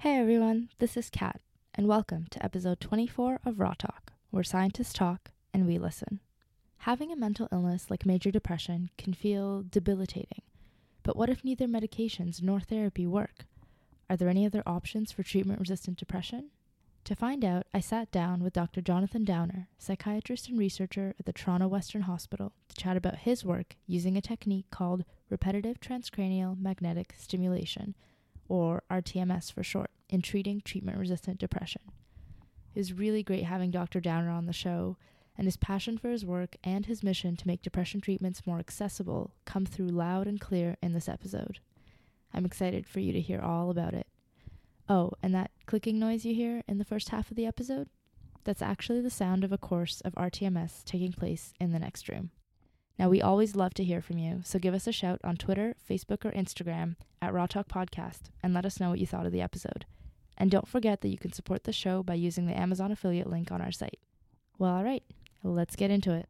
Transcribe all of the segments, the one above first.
Hey everyone, this is Kat, and welcome to episode 24 of Raw Talk, where scientists talk and we listen. Having a mental illness like major depression can feel debilitating, but what if neither medications nor therapy work? Are there any other options for treatment resistant depression? To find out, I sat down with Dr. Jonathan Downar, psychiatrist and researcher at the Toronto Western Hospital, to chat about his work using a technique called repetitive transcranial magnetic stimulation or RTMS for short, in treating treatment resistant depression. It was really great having Dr. Downar on the show, and his passion for his work and his mission to make depression treatments more accessible come through loud and clear in this episode. I'm excited for you to hear all about it. Oh, and that clicking noise you hear in the first half of the episode? That's actually the sound of a course of RTMS taking place in the next room. Now, we always love to hear from you, so give us a shout on Twitter, Facebook, or Instagram at Raw Talk Podcast and let us know what you thought of the episode. And don't forget that you can support the show by using the Amazon affiliate link on our site. Well, all right, let's get into it.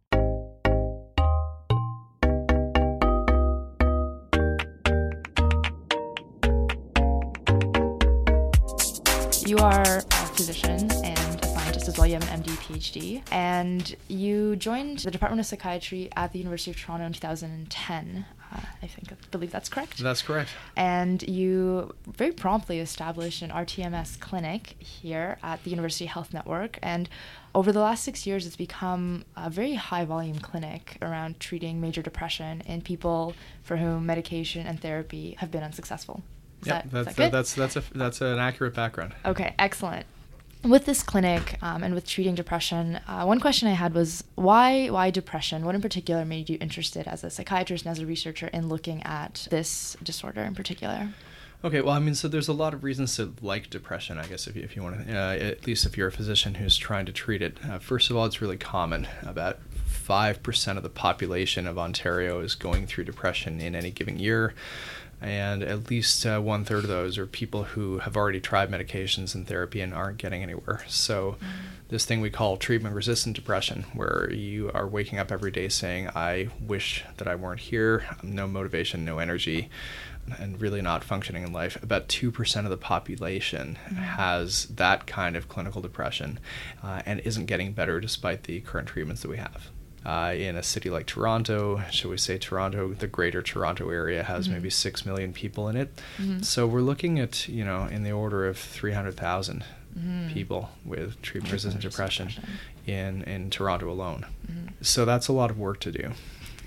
You are a physician and scientist as well. You have an MD, PhD, and you joined the Department of Psychiatry at the University of Toronto in 2010. Uh, I think I believe that's correct. That's correct. And you very promptly established an RTMS clinic here at the University Health Network. And over the last six years, it's become a very high volume clinic around treating major depression in people for whom medication and therapy have been unsuccessful. Yeah, that- that that's that's a that's an accurate background. Okay, excellent. With this clinic um, and with treating depression, uh, one question I had was why why depression? What in particular made you interested as a psychiatrist and as a researcher in looking at this disorder in particular? Okay, well, I mean, so there's a lot of reasons to like depression, I guess, if you, if you want to, uh, at least if you're a physician who's trying to treat it. Uh, first of all, it's really common. About 5% of the population of Ontario is going through depression in any given year. And at least uh, one third of those are people who have already tried medications and therapy and aren't getting anywhere. So, this thing we call treatment resistant depression, where you are waking up every day saying, I wish that I weren't here, no motivation, no energy and really not functioning in life. About 2% of the population has that kind of clinical depression uh, and isn't getting better despite the current treatments that we have. Uh, in a city like Toronto, should we say Toronto, the greater Toronto area has Mhm. maybe 6 million people in it. Mhm. So we're looking at, you know, in the order of 300,000 Mhm. people with treatment resistant depression, depression. in, in Toronto alone. Mhm. So that's a lot of work to do.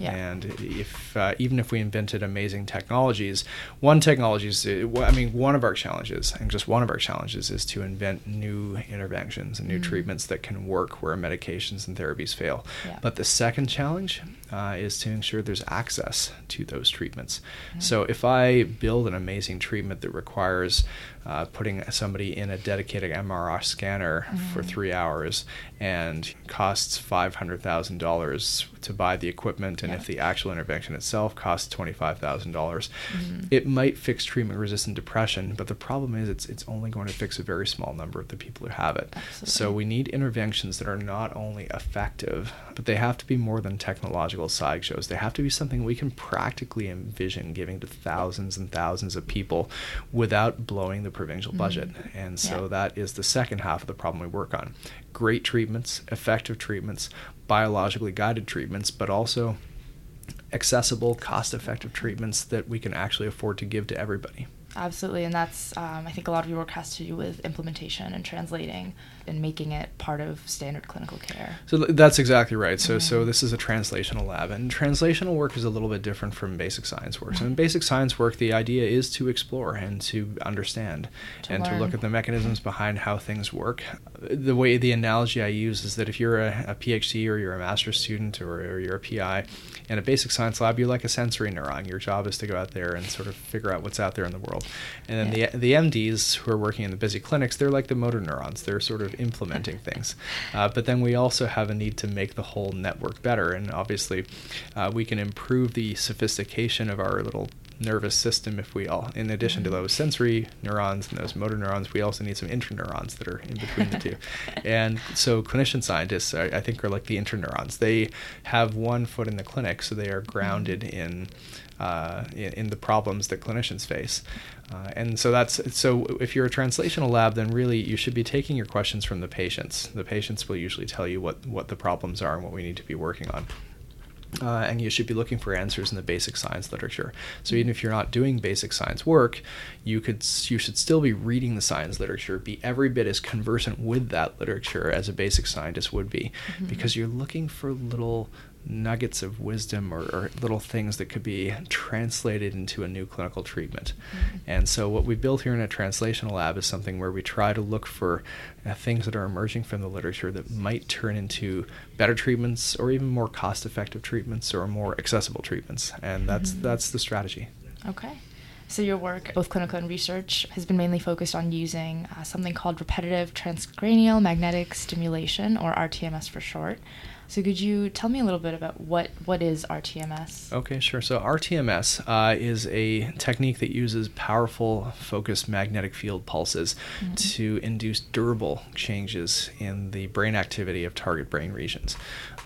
Yeah. And if uh, even if we invented amazing technologies, one technology is, I mean, one of our challenges, and just one of our challenges, is to invent new interventions and new Mm. treatments that can work where medications and therapies fail. Yeah. But the second challenge uh, is to ensure there's access to those treatments. Mm. So if I build an amazing treatment that requires uh, putting somebody in a dedicated MRI scanner for Mhm. three hours and costs five hundred thousand dollars to buy the equipment, and Yeah. if the actual intervention itself costs twenty five thousand dollars, Mhm. it might fix treatment resistant depression. But the problem is, it's it's only going to fix a very small number of the people who have it. So we need interventions that are not only effective, but they have to be more than technological sideshows. They have to be something we can practically envision giving to thousands and thousands of people without blowing the provincial budget. Mhm. And so Yeah. that is the second half of the problem we work on. Great treatments, effective treatments, biologically guided treatments, but also accessible, cost effective treatments that we can actually afford to give to everybody. Absolutely, and that's um, I think a lot of your work has to do with implementation and translating and making it part of standard clinical care. So that's exactly right. So so Mhm. this is a translational lab, and translational work is a little bit different from basic science work. So in Mhm. basic science work, the idea is to explore and to understand To and to look at the mechanisms behind how things work. The way the analogy I use is that if you're a, a PhD or you're a master's student or, or you're a PI in a basic science lab, you're like a sensory neuron. Your job is to go out there and sort of figure out what's out there in the world. And then Yeah. the the MDs who are working in the busy clinics, they're like the motor neurons. They're sort of implementing things. Uh, but then we also have a need to make the whole network better. And obviously, uh, we can improve the sophistication of our little nervous system if we all in addition to Mhm. those sensory neurons and those motor neurons we also need some interneurons that are in between the two and so clinician scientists are, i think are like the interneurons they have one foot in the clinic so they are grounded in uh, in, in, the problems that clinicians face. Uh, and so that's so if you're a translational lab, then really you should be taking your questions from the patients. The patients will usually tell you what, what the problems are and what we need to be working on. Uh, and you should be looking for answers in the basic science literature. So even if you're not doing basic science work, you could you should still be reading the science literature, be every bit as conversant with that literature as a basic scientist would be, mm-hmm. because you're looking for little nuggets of wisdom or, or, little things that could be translated into a new clinical treatment. Mm-hmm. And so, what we built here in a translational lab is something where we try to look for uh, things that are emerging from the literature that might turn into better treatments or even more cost effective treatments or more accessible treatments. And that's, mm-hmm. that's the strategy. Okay. So, your work, both clinical and research, has been mainly focused on using uh, something called repetitive transcranial magnetic stimulation, or RTMS for short. So could you tell me a little bit about what what is RTMS? Okay, sure. So RTMS uh, is a technique that uses powerful focused magnetic field pulses mm-hmm. to induce durable changes in the brain activity of target brain regions.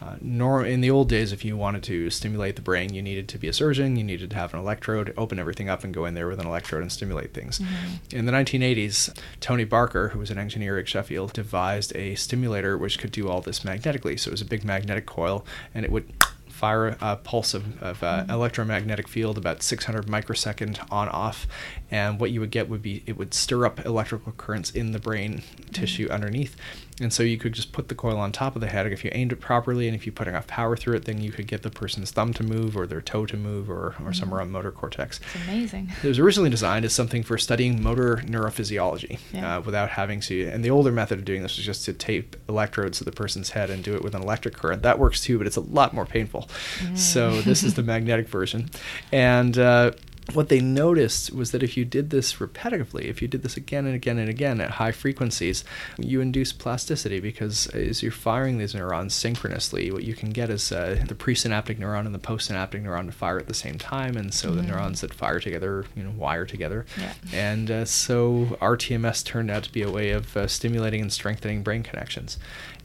Uh, nor in the old days, if you wanted to stimulate the brain, you needed to be a surgeon. You needed to have an electrode, open everything up, and go in there with an electrode and stimulate things. Mm-hmm. In the 1980s, Tony Barker, who was an engineer at Sheffield, devised a stimulator which could do all this magnetically. So it was a big magnetic coil, and it would fire a pulse of, of uh, mm-hmm. electromagnetic field about 600 microsecond on off and what you would get would be it would stir up electrical currents in the brain mm-hmm. tissue underneath and so you could just put the coil on top of the head if you aimed it properly and if you put enough power through it then you could get the person's thumb to move or their toe to move or, or mm-hmm. somewhere on motor cortex it's amazing it was originally designed as something for studying motor neurophysiology yeah. uh, without having to and the older method of doing this was just to tape electrodes to the person's head and do it with an electric current that works too but it's a lot more painful mm. so this is the magnetic version and uh, what they noticed was that if you did this repetitively, if you did this again and again and again at high frequencies, you induce plasticity because as you're firing these neurons synchronously, what you can get is uh, the presynaptic neuron and the postsynaptic neuron to fire at the same time, and so mm-hmm. the neurons that fire together, you know, wire together. Yeah. And uh, so RTMS turned out to be a way of uh, stimulating and strengthening brain connections.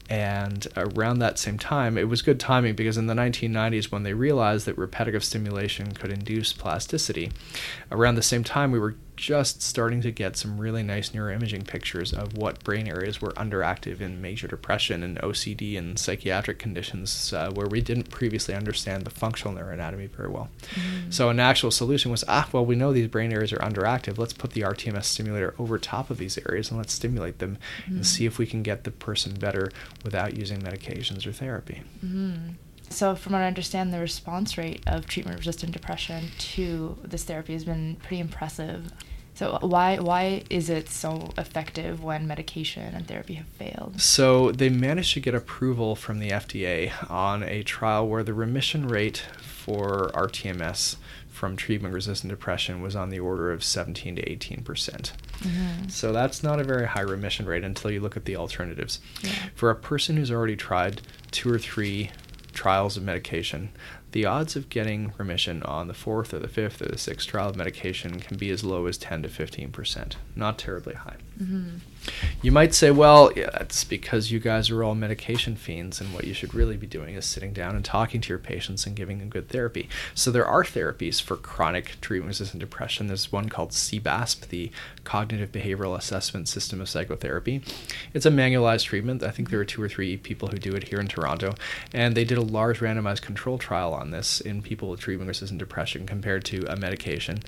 And around that same time, it was good timing because in the 1990s, when they realized that repetitive stimulation could induce plasticity, around the same time, we were just starting to get some really nice neuroimaging pictures of what brain areas were underactive in major depression and OCD and psychiatric conditions uh, where we didn't previously understand the functional neuroanatomy very well. Mm. So, an actual solution was ah, well, we know these brain areas are underactive. Let's put the RTMS stimulator over top of these areas and let's stimulate them mm. and see if we can get the person better without using medications or therapy. Mm. So, from what I understand, the response rate of treatment resistant depression to this therapy has been pretty impressive. So, why, why is it so effective when medication and therapy have failed? So, they managed to get approval from the FDA on a trial where the remission rate for RTMS from treatment resistant depression was on the order of 17 to 18 percent. Mm-hmm. So that's not a very high remission rate until you look at the alternatives. Yeah. For a person who's already tried two or three trials of medication, the odds of getting remission on the fourth or the fifth or the sixth trial of medication can be as low as 10 to 15 percent. Not terribly high. Mm-hmm. You might say, well, yeah, that's because you guys are all medication fiends, and what you should really be doing is sitting down and talking to your patients and giving them good therapy. So there are therapies for chronic treatment-resistant depression. There's one called CBASP, the Cognitive Behavioral Assessment System of Psychotherapy. It's a manualized treatment. I think there are two or three people who do it here in Toronto, and they did a large randomized control trial on this in people with treatment-resistant depression compared to a medication.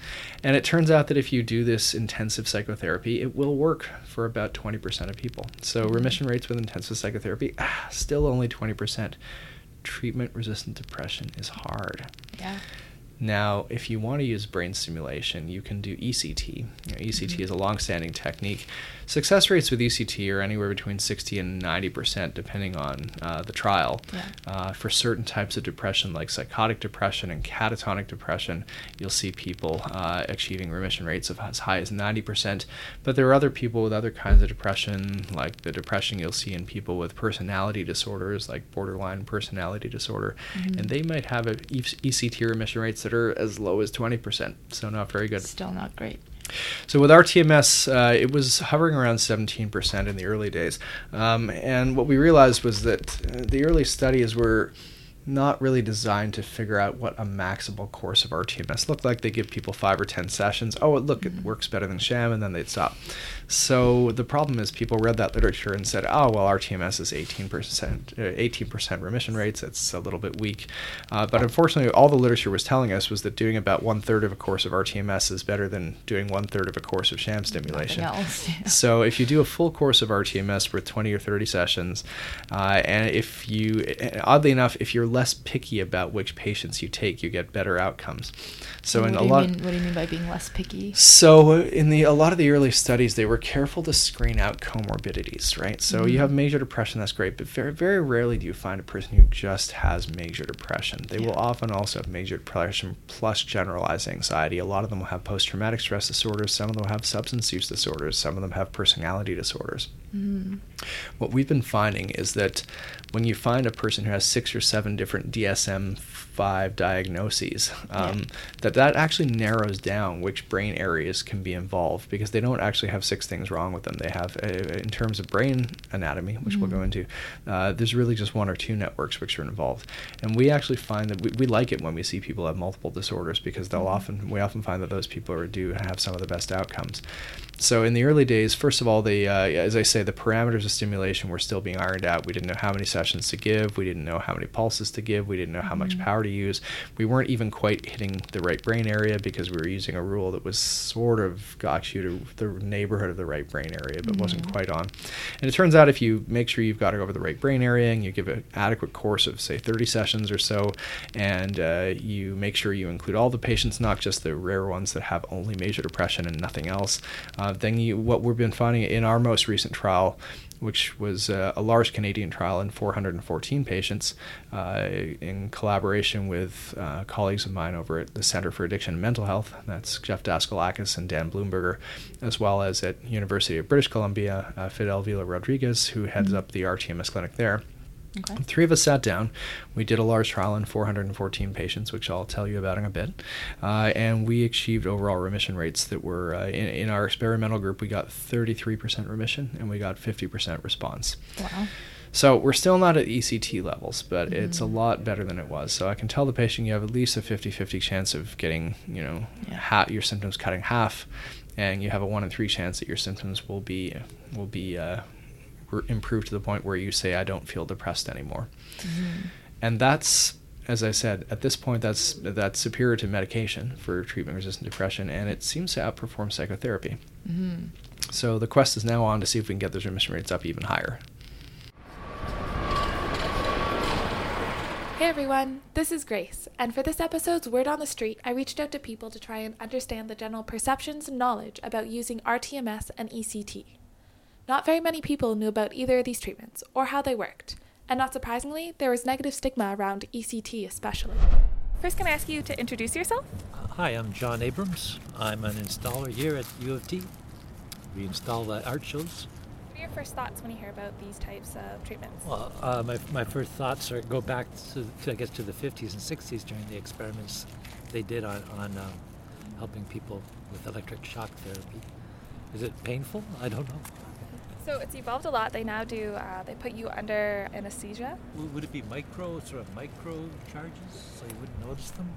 And it turns out that if you do this intensive psychotherapy, it will work for about 20% of people. So remission rates with intensive psychotherapy, ah, still only 20%. Treatment resistant depression is hard. Yeah. Now, if you want to use brain stimulation, you can do ECT. You know, ECT mm-hmm. is a long-standing technique Success rates with ECT are anywhere between 60 and 90 percent, depending on uh, the trial. Yeah. Uh, for certain types of depression, like psychotic depression and catatonic depression, you'll see people uh, achieving remission rates of as high as 90 percent. But there are other people with other kinds of depression, like the depression you'll see in people with personality disorders, like borderline personality disorder, mm-hmm. and they might have a ECT remission rates that are as low as 20 percent. So not very good. Still not great. So with RTMS, uh, it was hovering around 17% in the early days. Um, and what we realized was that uh, the early studies were not really designed to figure out what a maximal course of RTMS looked like. They give people five or ten sessions. Oh, look, mm-hmm. it works better than sham, and then they'd stop. So the problem is people read that literature and said, oh, well, RTMS is 18%, 18% uh, remission rates. It's a little bit weak. Uh, but unfortunately, all the literature was telling us was that doing about one third of a course of RTMS is better than doing one third of a course of sham stimulation. Else, yeah. So if you do a full course of RTMS with 20 or 30 sessions, uh, and if you, oddly enough, if you're less picky about which patients you take, you get better outcomes. So what in a lot, mean, what do you mean by being less picky? So in the a lot of the early studies, they were careful to screen out comorbidities, right? So mm-hmm. you have major depression, that's great, but very very rarely do you find a person who just has major depression. They yeah. will often also have major depression plus generalized anxiety. A lot of them will have post traumatic stress disorders. Some of them will have substance use disorders. Some of them have personality disorders. Mm-hmm. What we've been finding is that when you find a person who has six or seven different DSM five diagnoses, um, yeah. that that actually narrows down which brain areas can be involved because they don't actually have six things wrong with them. They have, uh, in terms of brain anatomy, which mm-hmm. we'll go mm-hmm. into, uh, there's really just one or two networks which are involved. And we actually find that we, we like it when we see people have multiple disorders because they'll mm-hmm. often we often find that those people are, do have some of the best outcomes. So in the early days, first of all, the uh, as I say, the parameters of stimulation were still being ironed out. We didn't know how many sessions to give. We didn't know how many pulses to give. We didn't know how much mm-hmm. power to use. We weren't even quite hitting the right brain area because we were using a rule that was sort of got you to the neighborhood of the right brain area, but mm-hmm. wasn't quite on. And it turns out if you make sure you've got it over the right brain area and you give an adequate course of say 30 sessions or so, and uh, you make sure you include all the patients, not just the rare ones that have only major depression and nothing else uh, then you, what we've been finding in our most recent trial, which was uh, a large Canadian trial in 414 patients, uh, in collaboration with uh, colleagues of mine over at the Center for Addiction and Mental Health. That's Jeff Daskalakis and Dan Blumberger, as well as at University of British Columbia, uh, Fidel Vila Rodriguez, who heads mm-hmm. up the RTMS clinic there. Okay. Three of us sat down. We did a large trial in 414 patients, which I'll tell you about in a bit. Uh, and we achieved overall remission rates that were, uh, in, in, our experimental group, we got 33% remission and we got 50% response. Wow. So we're still not at ECT levels, but mm-hmm. it's a lot better than it was. So I can tell the patient you have at least a 50-50 chance of getting, you know, yeah. ha- your symptoms cutting half, and you have a one in three chance that your symptoms will be will be uh, improve to the point where you say, I don't feel depressed anymore. Mm-hmm. And that's, as I said, at this point, that's, that's superior to medication for treatment resistant depression, and it seems to outperform psychotherapy. Mm-hmm. So the quest is now on to see if we can get those remission rates up even higher. Hey everyone, this is Grace, and for this episode's Word on the Street, I reached out to people to try and understand the general perceptions and knowledge about using RTMS and ECT. Not very many people knew about either of these treatments or how they worked, and not surprisingly, there was negative stigma around ECT especially. First, can I ask you to introduce yourself? Hi, I'm John Abrams. I'm an installer here at U of T. We install uh, art shows. What are your first thoughts when you hear about these types of treatments? Well, uh, my, my first thoughts are go back to, to, I guess, to the 50s and 60s during the experiments they did on, on um, helping people with electric shock therapy. Is it painful? I don't know. So it's evolved a lot. They now do, uh, they put you under anesthesia. Would it be micro, sort of micro charges so you wouldn't notice them?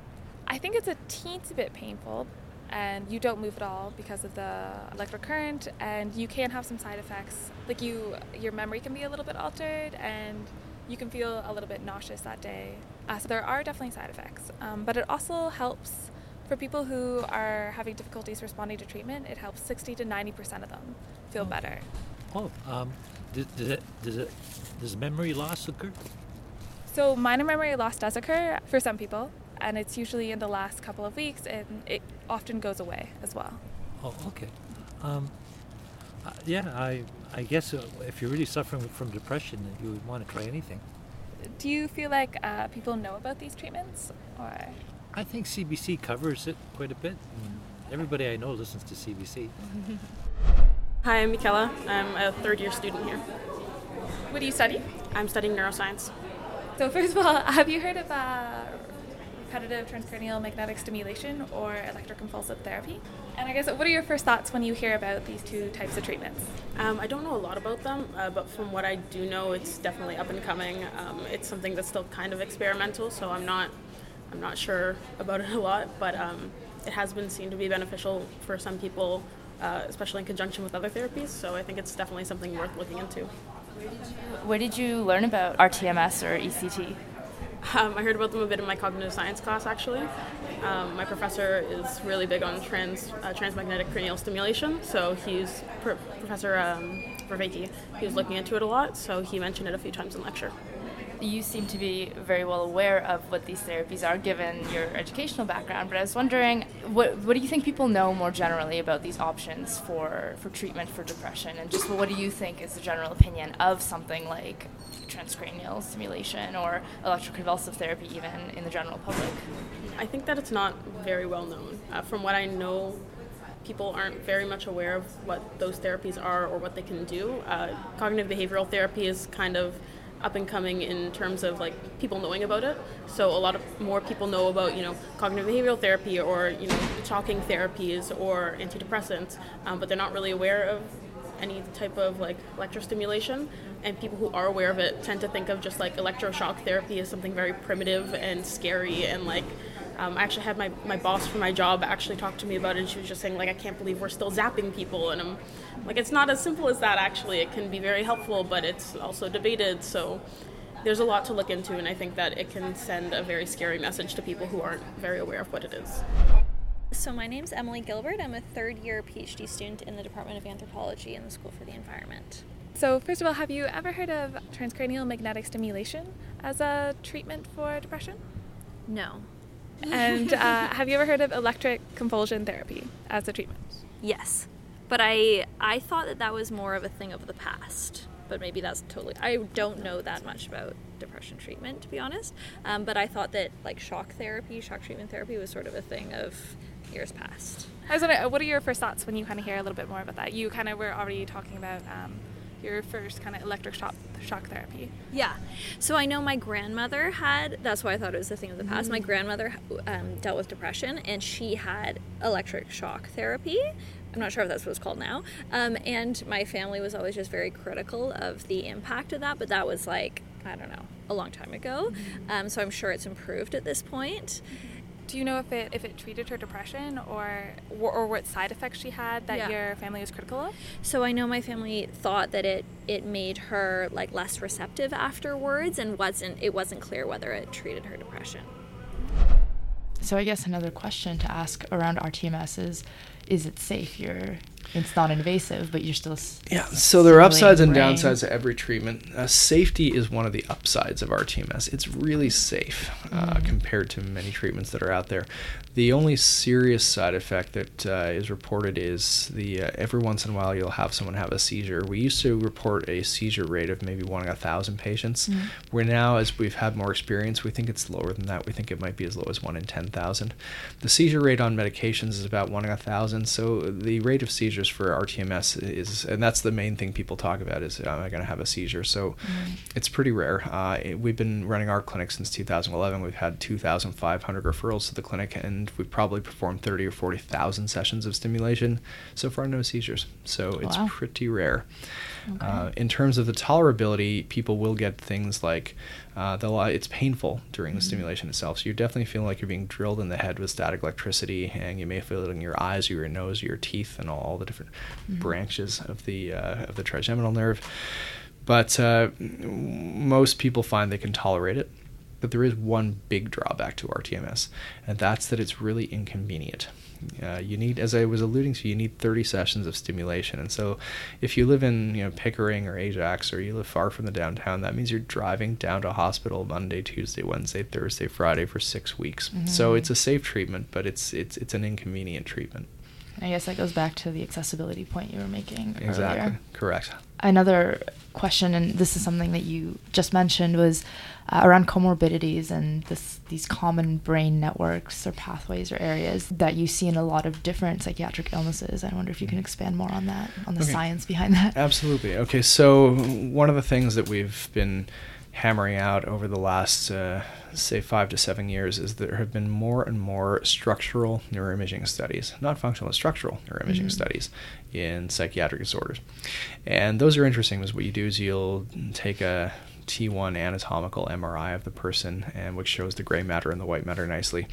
I think it's a teensy bit painful and you don't move at all because of the electric current and you can have some side effects. Like you, your memory can be a little bit altered and you can feel a little bit nauseous that day. Uh, so there are definitely side effects, um, but it also helps for people who are having difficulties responding to treatment. It helps 60 to 90% of them feel oh. better. Oh, um, does, does, it, does, it, does memory loss occur? So minor memory loss does occur for some people, and it's usually in the last couple of weeks, and it often goes away as well. Oh, okay. Um, uh, yeah, I, I guess uh, if you're really suffering from depression, you would want to try anything. Do you feel like uh, people know about these treatments, or? I think CBC covers it quite a bit. Everybody I know listens to CBC. Hi, I'm Michaela. I'm a third year student here. What do you study? I'm studying neuroscience. So, first of all, have you heard of uh, repetitive transcranial magnetic stimulation or electroconvulsive therapy. And I guess what are your first thoughts when you hear about these two types of treatments? Um, I don't know a lot about them, uh, but from what I do know, it's definitely up and coming. Um, it's something that's still kind of experimental, so I'm not, I'm not sure about it a lot. But um, it has been seen to be beneficial for some people, uh, especially in conjunction with other therapies. So I think it's definitely something worth looking into. Where did you learn about RTMS or ECT? Um, I heard about them a bit in my cognitive science class, actually. Um, my professor is really big on trans uh, transmagnetic cranial stimulation, so he's pr- Professor um, Vervaeke. He was looking into it a lot, so he mentioned it a few times in lecture you seem to be very well aware of what these therapies are given your educational background, but I was wondering what, what do you think people know more generally about these options for, for treatment for depression? And just what do you think is the general opinion of something like transcranial stimulation or electroconvulsive therapy, even in the general public? I think that it's not very well known. Uh, from what I know, people aren't very much aware of what those therapies are or what they can do. Uh, cognitive behavioral therapy is kind of up and coming in terms of like people knowing about it. So a lot of more people know about you know cognitive behavioral therapy or you know talking therapies or antidepressants, um, but they're not really aware of any type of like electrostimulation. And people who are aware of it tend to think of just like electroshock therapy as something very primitive and scary and like um, I actually had my, my boss from my job actually talk to me about it, and she was just saying, like, I can't believe we're still zapping people. And I'm like, it's not as simple as that, actually. It can be very helpful, but it's also debated. So there's a lot to look into, and I think that it can send a very scary message to people who aren't very aware of what it is. So, my name's Emily Gilbert. I'm a third year PhD student in the Department of Anthropology in the School for the Environment. So, first of all, have you ever heard of transcranial magnetic stimulation as a treatment for depression? No. And uh, have you ever heard of electric convulsion therapy as a treatment? Yes, but I I thought that that was more of a thing of the past. But maybe that's totally. I don't know that much about depression treatment, to be honest. Um, but I thought that like shock therapy, shock treatment therapy, was sort of a thing of years past. I was wondering, what are your first thoughts when you kind of hear a little bit more about that? You kind of were already talking about um, your first kind of electric shock shock therapy? Yeah. So I know my grandmother had. That's why I thought it was a thing of the past. Mm-hmm. My grandmother um, dealt with depression, and she had electric shock therapy. I'm not sure if that's what it's called now. Um, and my family was always just very critical of the impact of that, but that was like I don't know a long time ago. Mm-hmm. Um, so I'm sure it's improved at this point. Mm-hmm do you know if it if it treated her depression or or what side effects she had that yeah. your family was critical of? So I know my family thought that it it made her like less receptive afterwards and wasn't it wasn't clear whether it treated her depression. So I guess another question to ask around RTMS is is it safe? You're it's not invasive, but you're still. Yeah, so there are upsides and downsides to every treatment. Uh, safety is one of the upsides of RTMS. It's really safe uh, mm. compared to many treatments that are out there. The only serious side effect that uh, is reported is the uh, every once in a while you'll have someone have a seizure. We used to report a seizure rate of maybe one in a thousand patients. Mm. Where now, as we've had more experience, we think it's lower than that. We think it might be as low as one in ten thousand. The seizure rate on medications is about one in a thousand. So the rate of seizures for RTMS is, and that's the main thing people talk about is, am I going to have a seizure? So mm. it's pretty rare. Uh, we've been running our clinic since 2011. We've had 2,500 referrals to the clinic, and we've probably performed 30 or 40,000 sessions of stimulation. So far, no seizures. So it's wow. pretty rare. Okay. Uh, in terms of the tolerability, people will get things like uh, it's painful during the mm-hmm. stimulation itself. So you're definitely feeling like you're being drilled in the head with static electricity, and you may feel it in your eyes, or your nose, or your teeth, and all, all the different mm-hmm. branches of the uh, of the trigeminal nerve. But uh, most people find they can tolerate it. But there is one big drawback to RTMS, and that's that it's really inconvenient. Uh, you need, as I was alluding to, you need 30 sessions of stimulation. And so, if you live in you know Pickering or Ajax, or you live far from the downtown, that means you're driving down to a hospital Monday, Tuesday, Wednesday, Thursday, Friday for six weeks. Mm-hmm. So it's a safe treatment, but it's it's it's an inconvenient treatment. I guess that goes back to the accessibility point you were making exactly. earlier. Correct. Another question, and this is something that you just mentioned, was uh, around comorbidities and this, these common brain networks or pathways or areas that you see in a lot of different psychiatric illnesses. I wonder if you can expand more on that, on the okay. science behind that. Absolutely. Okay, so one of the things that we've been hammering out over the last, uh, say, five to seven years is there have been more and more structural neuroimaging studies, not functional, but structural neuroimaging mm-hmm. studies in psychiatric disorders. And those are interesting because what you do is you'll take a T1 anatomical MRI of the person, and which shows the gray matter and the white matter nicely.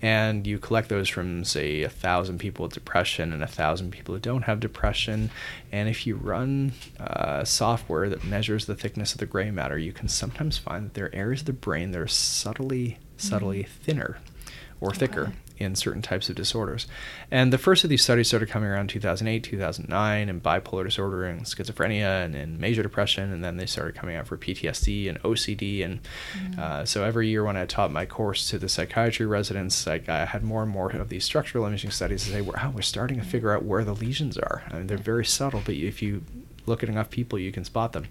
And you collect those from, say, a thousand people with depression and a thousand people who don't have depression. And if you run uh, software that measures the thickness of the gray matter, you can sometimes find that there are areas of the brain that are subtly, subtly mm-hmm. thinner or thicker. In certain types of disorders. And the first of these studies started coming around 2008, 2009, and bipolar disorder and schizophrenia and in major depression. And then they started coming out for PTSD and OCD. And mm-hmm. uh, so every year when I taught my course to the psychiatry residents, like I had more and more of these structural imaging studies to say, wow, we're starting to figure out where the lesions are. I mean, they're very subtle, but if you look at enough people, you can spot them.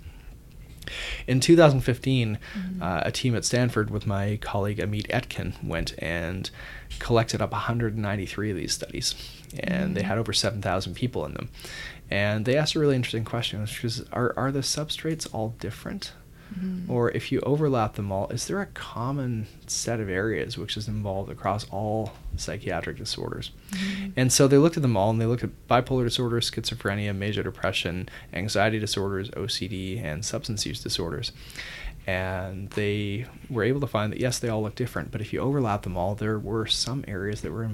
In 2015, mm-hmm. uh, a team at Stanford with my colleague Amit Etkin went and collected up 193 of these studies, and mm-hmm. they had over 7,000 people in them. And they asked a really interesting question, which is, are, are the substrates all different? Mm-hmm. Or if you overlap them all, is there a common set of areas which is involved across all psychiatric disorders? Mm-hmm. And so they looked at them all and they looked at bipolar disorder, schizophrenia, major depression, anxiety disorders, OCD, and substance use disorders. And they were able to find that yes, they all look different, but if you overlap them all, there were some areas that were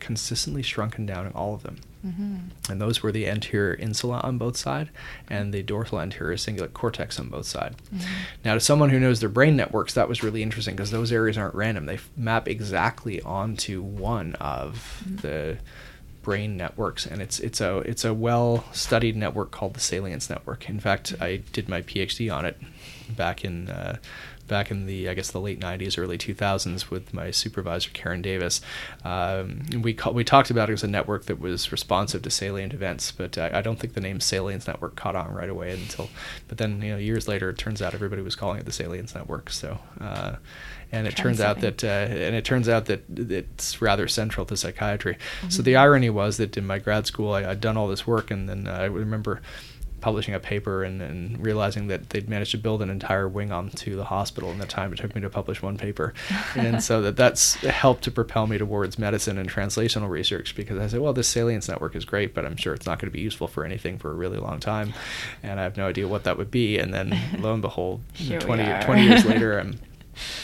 consistently shrunken down in all of them. Mm-hmm. And those were the anterior insula on both sides and the dorsal anterior cingulate cortex on both sides. Mm-hmm. Now, to someone who knows their brain networks, that was really interesting because those areas aren't random. They f- map exactly onto one of mm-hmm. the brain networks, and it's it's a it's a well studied network called the salience network. In fact, I did my PhD on it back in uh, back in the I guess the late '90s, early 2000s with my supervisor Karen Davis. Um, we call, we talked about it as a network that was responsive to salient events, but I, I, don't think the name Salience Network caught on right away until. But then you know years later, it turns out everybody was calling it the Salience Network. So. Uh, and it turns out that uh, and it turns out that it's rather central to psychiatry. Mm-hmm. So the irony was that in my grad school I, had done all this work, and then I remember publishing a paper and, and realizing that they'd managed to build an entire wing onto the hospital in the time it took me to publish one paper. and so that that's helped to propel me towards medicine and translational research because I said, well, this salience network is great, but I'm sure it's not going to be useful for anything for a really long time. And I have no idea what that would be. And then lo and behold, 20, 20 years later, I'm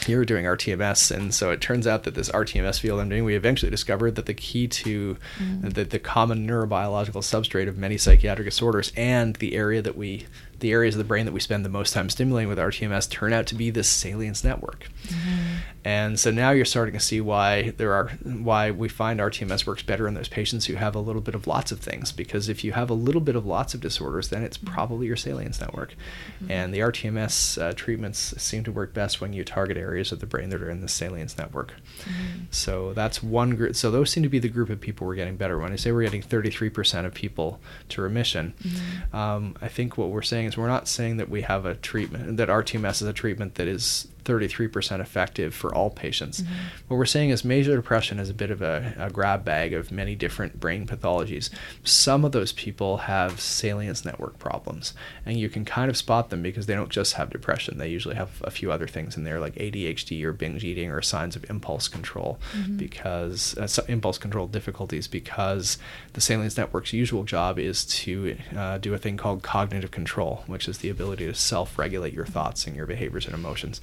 you were doing RTMS, and so it turns out that this RTMS field I'm doing, we eventually discovered that the key to mm. the, the common neurobiological substrate of many psychiatric disorders and the area that we the areas of the brain that we spend the most time stimulating with RTMS turn out to be this salience network. Mm-hmm. And so now you're starting to see why there are why we find RTMS works better in those patients who have a little bit of lots of things. Because if you have a little bit of lots of disorders, then it's probably your salience network. Mm-hmm. And the RTMS uh, treatments seem to work best when you target areas of the brain that are in the salience network. Mm-hmm. So that's one group. So those seem to be the group of people we're getting better. When I say we're getting 33% of people to remission, mm-hmm. um, I think what we're saying is we're not saying that we have a treatment that RTMS is a treatment that is 33% effective for all patients. Mm-hmm. What we're saying is major depression is a bit of a, a, grab bag of many different brain pathologies. Some of those people have salience network problems, and you can kind of spot them because they don't just have depression. They usually have a few other things in there, like ADHD or binge eating or signs of impulse control, mm-hmm. because uh, impulse control difficulties because the salience network's usual job is to uh, do a thing called cognitive control, which is the ability to self-regulate your thoughts and your behaviors and emotions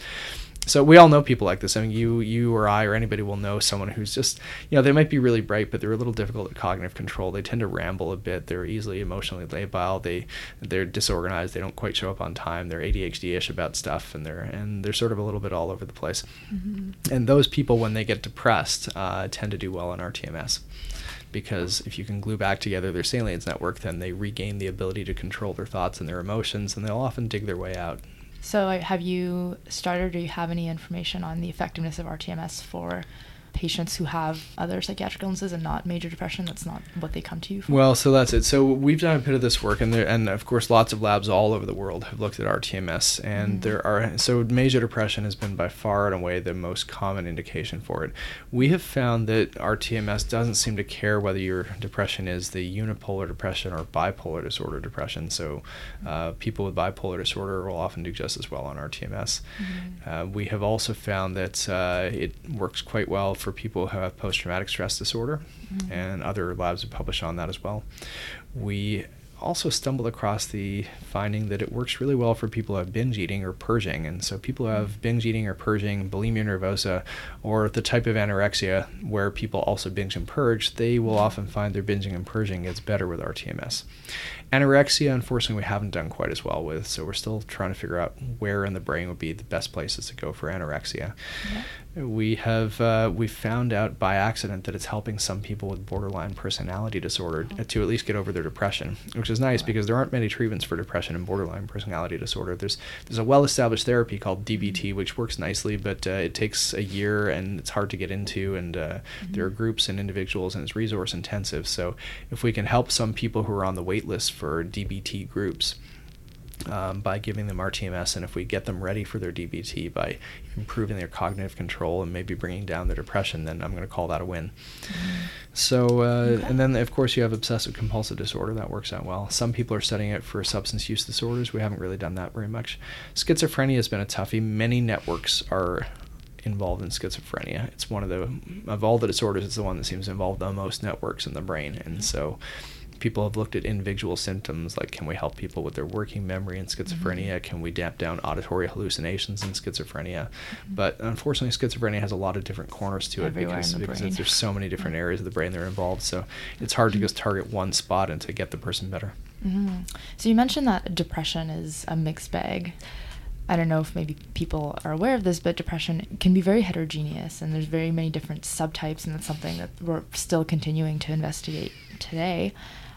so we all know people like this. I mean, you, you or I or anybody will know someone who's just, you know, they might be really bright, but they're a little difficult at cognitive control. They tend to ramble a bit. They're easily emotionally labile. They, they're disorganized. They don't quite show up on time. They're ADHD-ish about stuff, and they're and they're sort of a little bit all over the place. Mm-hmm. And those people, when they get depressed, uh, tend to do well on RTMS because if you can glue back together their salience network, then they regain the ability to control their thoughts and their emotions, and they'll often dig their way out. So, have you started or do you have any information on the effectiveness of RTMS for patients who have other psychiatric illnesses and not major depression? That's not what they come to you for. Well, so that's it. So we've done a bit of this work, and there, and of course, lots of labs all over the world have looked at RTMS, and Mhm. there are so major depression has been by far and away the most common indication for it. We have found that RTMS doesn't seem to care whether your depression is the unipolar depression or bipolar disorder depression. So uh, people with bipolar disorder will often do just as well on RTMS. Uh, we have also found that uh, it works quite well for people who have post traumatic stress disorder, Mhm. and other labs have published on that as well. We also stumbled across the finding that it works really well for people who have binge eating or purging. And so, people who have binge eating or purging, bulimia nervosa, or the type of anorexia where people also binge and purge, they will often find their binging and purging gets better with RTMS. Anorexia, unfortunately, we haven't done quite as well with, so we're still trying to figure out where in the brain would be the best places to go for anorexia. We have uh, we found out by accident that it's helping some people with borderline personality disorder to at least get over their depression, which is nice because there aren't many treatments for depression and borderline personality disorder. There's there's a well-established therapy called DBT, which works nicely, but uh, it takes a year and it's hard to get into, and uh, there are groups and individuals, and it's resource intensive. So if we can help some people who are on the wait list for DBT groups um, by giving them RTMS, and if we get them ready for their DBT by improving their cognitive control and maybe bringing down their depression, then I'm going to call that a win. So, uh, Okay. and then of course you have obsessive compulsive disorder that works out well. Some people are studying it for substance use disorders. We haven't really done that very much. Schizophrenia has been a toughie. Many networks are involved in schizophrenia. It's one of the of all the disorders, it's the one that seems to involve the most networks in the brain, and so people have looked at individual symptoms like can we help people with their working memory in schizophrenia? Mm-hmm. Can we damp down auditory hallucinations in schizophrenia? Mm-hmm. But unfortunately schizophrenia has a lot of different corners to it Everywhere because, because there's so many different mm-hmm. areas of the brain that are involved. So it's hard to just target one spot and to get the person better. Hmm So you mentioned that depression is a mixed bag. I don't know if maybe people are aware of this, but depression can be very heterogeneous, and there's very many different subtypes, and that's something that we're still continuing to investigate today.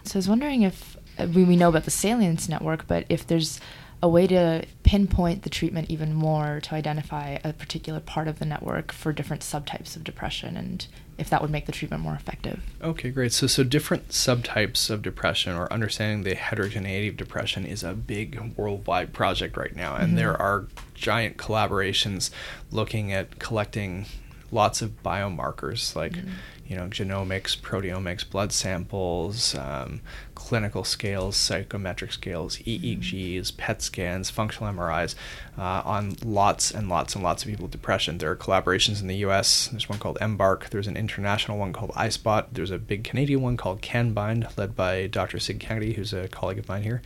So I was wondering if uh, we, we know about the salience network, but if there's a way to pinpoint the treatment even more to identify a particular part of the network for different subtypes of depression, and if that would make the treatment more effective. Okay, great. So, so different subtypes of depression or understanding the heterogeneity of depression is a big worldwide project right now, and Mhm. there are giant collaborations looking at collecting lots of biomarkers like Mhm. You know genomics, proteomics, blood samples, um, clinical scales, psychometric scales, EEGs, PET scans, functional MRIs uh, on lots and lots and lots of people with depression. There are collaborations in the U.S. There's one called EMBARC. There's an international one called iSpot. There's a big Canadian one called CanBind, led by Dr. Sid Kennedy, who's a colleague of mine here.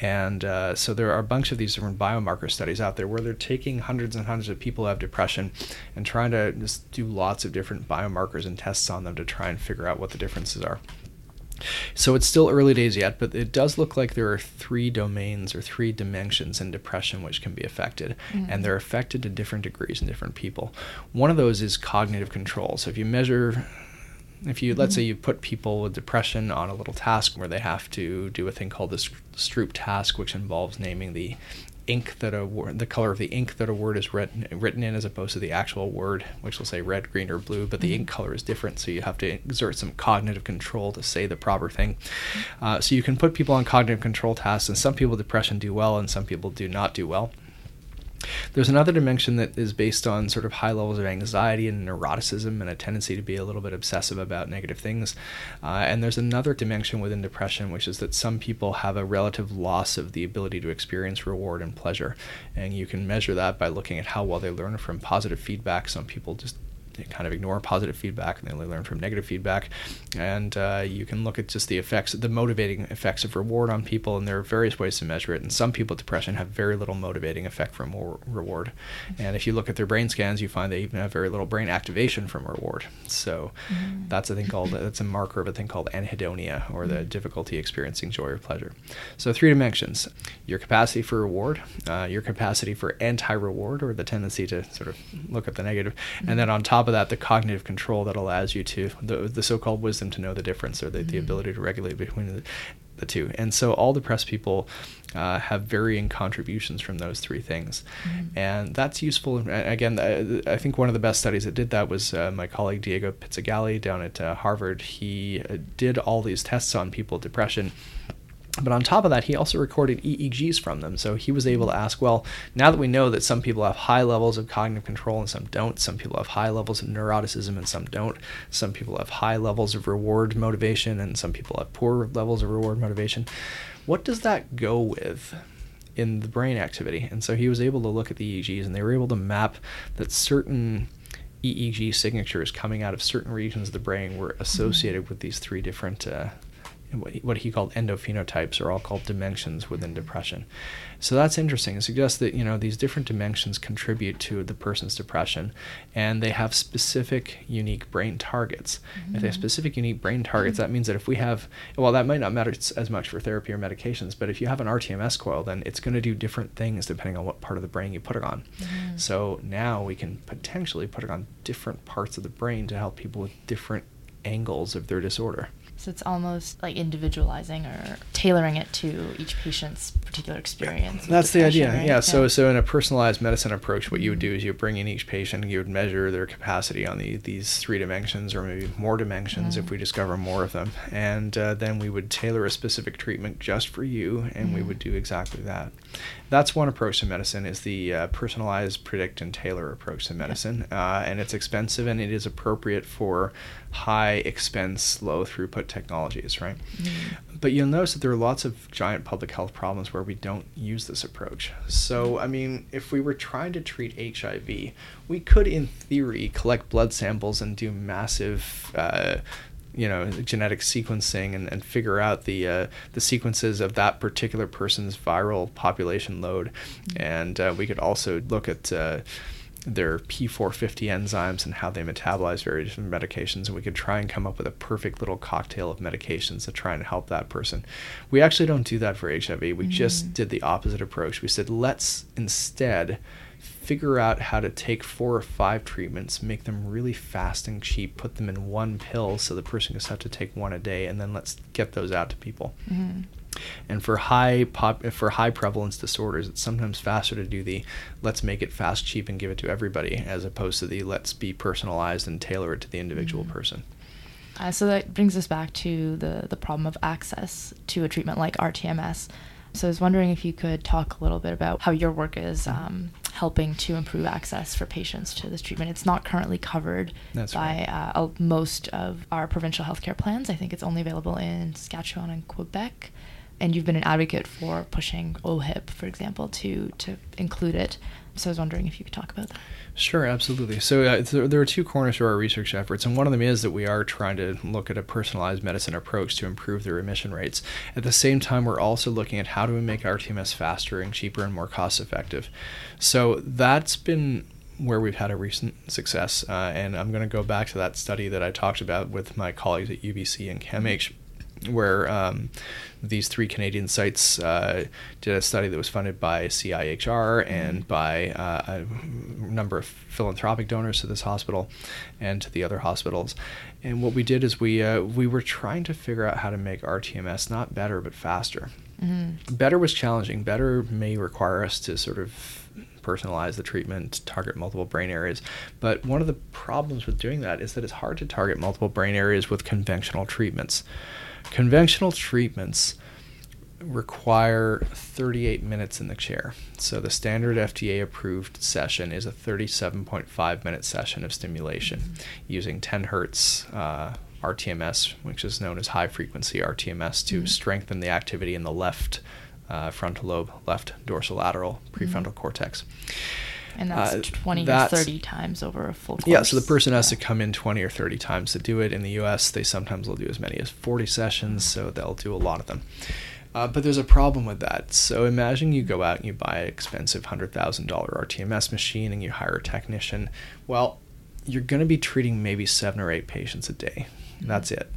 And uh, so there are a bunch of these different biomarker studies out there where they're taking hundreds and hundreds of people who have depression and trying to just do lots of different biomarkers and tests on them to try and figure out what the differences are. So it's still early days yet, but it does look like there are three domains or three dimensions in depression which can be affected, Mhm. and they're affected to different degrees in different people. One of those is cognitive control. So if you measure if you let's say Mhm. you put people with depression on a little task where they have to do a thing called the Str- Stroop task, which involves naming the ink that a word, the color of the ink that a word is written written in, as opposed to the actual word, which will say red, green, or blue, but the ink color is different, so you have to exert some cognitive control to say the proper thing. Uh, so you can put people on cognitive control tasks, and some people with depression do well, and some people do not do well. There's another dimension that is based on sort of high levels of anxiety and neuroticism and a tendency to be a little bit obsessive about negative things. Uh, and there's another dimension within depression, which is that some people have a relative loss of the ability to experience reward and pleasure. And you can measure that by looking at how well they learn from positive feedback. Some people just they kind of ignore positive feedback and they only learn from negative feedback. And uh, you can look at just the effects, the motivating effects of reward on people, and there are various ways to measure it. And some people with depression have very little motivating effect from reward. And if you look at their brain scans, you find they even have very little brain activation from reward. So Mhm. that's a thing called that's a marker of a thing called anhedonia, or the Mhm. difficulty experiencing joy or pleasure. So three dimensions: your capacity for reward, uh, your capacity for anti-reward, or the tendency to sort of look at the negative, and then on top of that, the cognitive control that allows you to the the so-called wisdom to know the difference, or the, the Mhm. ability to regulate between the the two. And so all depressed people uh, have varying contributions from those three things. Mm-hmm. And that's useful. And again, I, I, think one of the best studies that did that was uh, my colleague Diego Pizzagalli down at uh, Harvard. He uh, did all these tests on people with depression but on top of that, he also recorded EEGs from them. So he was able to ask, well, now that we know that some people have high levels of cognitive control and some don't, some people have high levels of neuroticism and some don't, some people have high levels of reward motivation and some people have poor levels of reward motivation, what does that go with? in the brain activity. And so he was able to look at the EEGs and they were able to map that certain EEG signatures coming out of certain regions of the brain were associated mm-hmm. with these three different uh, what he called endophenotypes are all called dimensions within depression. So that's interesting. It suggests that you know these different dimensions contribute to the person's depression, and they have specific, unique brain targets. Mm-hmm. If they have mm-hmm. specific, unique brain targets, that means that if we have, well, that might not matter as much for therapy or medications, but if you have an RTMS coil, then it's going to do different things depending on what part of the brain you put it on. Mm-hmm. So now we can potentially put it on different parts of the brain to help people with different angles of their disorder. So it's almost like individualizing or tailoring it to each patient's particular experience. That's the idea. Right? Yeah. yeah. So so in a personalized medicine approach, what you would do is you bring in each patient and you would measure their capacity on the, these three dimensions or maybe more dimensions mm. if we discover more of them, and uh, then we would tailor a specific treatment just for you, and mm. we would do exactly that. That's one approach to medicine is the uh, personalized, predict, and tailor approach to medicine, uh, and it's expensive and it is appropriate for high expense, low throughput technologies, right? Mm-hmm. But you'll notice that there are lots of giant public health problems where we don't use this approach. So, I mean, if we were trying to treat HIV, we could, in theory, collect blood samples and do massive. Uh, you know genetic sequencing and, and figure out the uh, the sequences of that particular person's viral population load, and uh, we could also look at uh, their P450 enzymes and how they metabolize various different medications, and we could try and come up with a perfect little cocktail of medications to try and help that person. We actually don't do that for HIV. We mm-hmm. just did the opposite approach. We said, let's instead figure out how to take four or five treatments, make them really fast and cheap, put them in one pill so the person just have to take one a day, and then let's get those out to people. Mm-hmm. And for high pop for high prevalence disorders, it's sometimes faster to do the let's make it fast, cheap, and give it to everybody, as opposed to the let's be personalized and tailor it to the individual mm-hmm. person. Uh, so that brings us back to the the problem of access to a treatment like RTMS. So I was wondering if you could talk a little bit about how your work is um, helping to improve access for patients to this treatment. It's not currently covered That's by right. uh, most of our provincial healthcare plans. I think it's only available in Saskatchewan and Quebec and you've been an advocate for pushing OHIP, for example, to to include it. So I was wondering if you could talk about that. Sure, absolutely. So uh, there are two corners to our research efforts, and one of them is that we are trying to look at a personalized medicine approach to improve the remission rates. At the same time, we're also looking at how do we make RTMS faster and cheaper and more cost effective. So that's been where we've had a recent success, uh, and I'm going to go back to that study that I talked about with my colleagues at UBC and CAMH where um, these three Canadian sites uh, did a study that was funded by CIHR and mm-hmm. by uh, a number of philanthropic donors to this hospital and to the other hospitals. And what we did is we uh, we were trying to figure out how to make RTMS not better but faster. Mm-hmm. Better was challenging. Better may require us to sort of personalize the treatment, target multiple brain areas. But one of the problems with doing that is that it's hard to target multiple brain areas with conventional treatments. Conventional treatments require 38 minutes in the chair. So the standard FDA approved session is a 37.5 minute session of stimulation mm-hmm. using 10 hertz uh, RTMS, which is known as high frequency RTMS, to mm-hmm. strengthen the activity in the left uh, frontal lobe, left dorsolateral prefrontal mm-hmm. cortex. And that's uh, 20 that's, or 30 times over a full course. Yeah, so the person has to come in 20 or 30 times to do it. In the US, they sometimes will do as many as 40 sessions, so they'll do a lot of them. Uh, but there's a problem with that. So imagine you go out and you buy an expensive $100,000 RTMS machine and you hire a technician. Well, you're going to be treating maybe seven or eight patients a day. That's it.